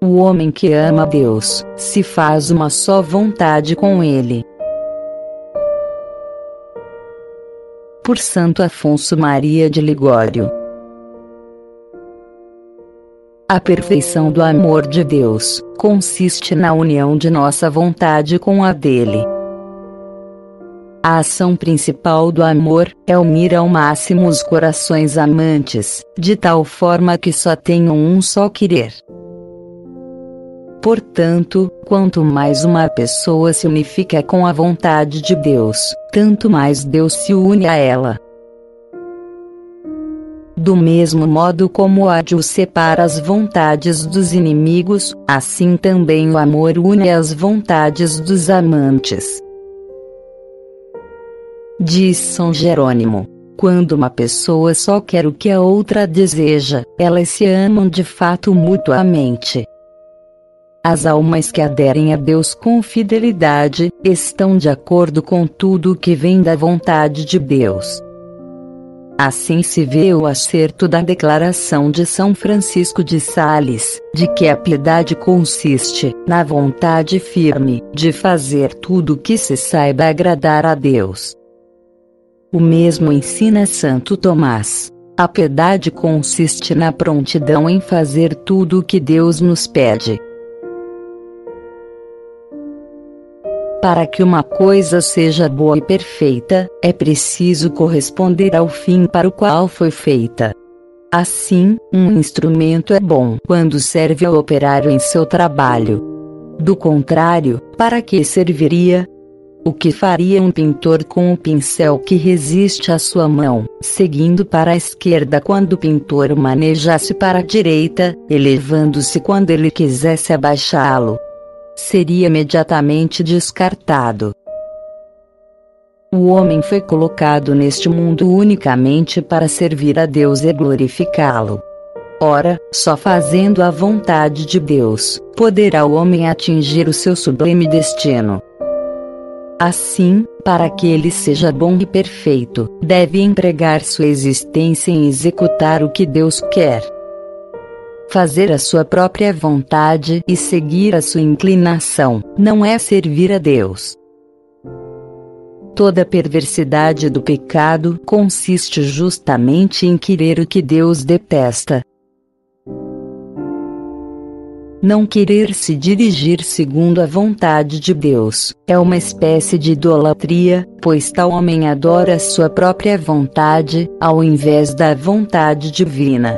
O homem que ama Deus, se faz uma só vontade com Ele. Por Santo Afonso Maria de Ligório. A perfeição do amor de Deus consiste na união de nossa vontade com a dele. A ação principal do amor é unir ao máximo os corações amantes, de tal forma que só tenham um só querer. Portanto, quanto mais uma pessoa se unifica com a vontade de Deus, tanto mais Deus se une a ela. Do mesmo modo como o ódio separa as vontades dos inimigos, assim também o amor une as vontades dos amantes. Diz São Jerônimo: quando uma pessoa só quer o que a outra deseja, elas se amam de fato mutuamente. As almas que aderem a Deus com fidelidade, estão de acordo com tudo o que vem da vontade de Deus. Assim se vê o acerto da declaração de São Francisco de Sales, de que a piedade consiste na vontade firme de fazer tudo o que se saiba agradar a Deus. O mesmo ensina Santo Tomás. A piedade consiste na prontidão em fazer tudo o que Deus nos pede. Para que uma coisa seja boa e perfeita, é preciso corresponder ao fim para o qual foi feita. Assim, um instrumento é bom quando serve ao operário em seu trabalho. Do contrário, para que serviria? O que faria um pintor com o pincel que resiste à sua mão, seguindo para a esquerda quando o pintor o manejasse para a direita, elevando-se quando ele quisesse abaixá-lo? Seria imediatamente descartado. O homem foi colocado neste mundo unicamente para servir a Deus e glorificá-lo. Ora, só fazendo a vontade de Deus, poderá o homem atingir o seu sublime destino. Assim, para que ele seja bom e perfeito, deve empregar sua existência em executar o que Deus quer fazer a sua própria vontade e seguir a sua inclinação, não é servir a Deus. Toda perversidade do pecado consiste justamente em querer o que Deus detesta. Não querer se dirigir segundo a vontade de Deus é uma espécie de idolatria, pois tal homem adora sua própria vontade, ao invés da vontade divina.